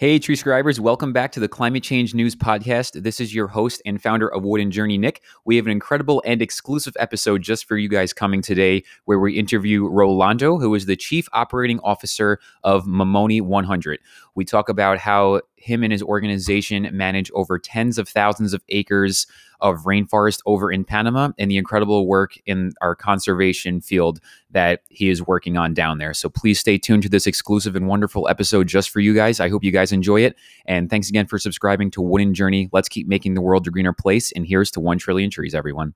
Hey, tree scribers, welcome back to the Climate Change News Podcast. This is your host and founder of Wooden Journey, Nick. We have an incredible and exclusive episode just for you guys coming today where we interview Rolando, who is the Chief Operating Officer of Mamoni 100. We talk about how him and his organization manage over tens of thousands of acres of rainforest over in Panama and the incredible work in our conservation field that he is working on down there. So please stay tuned to this exclusive and wonderful episode just for you guys. I hope you guys enjoy it. And thanks again for subscribing to Wooden Journey. Let's keep making the world a greener place. And here's to 1 trillion trees, everyone.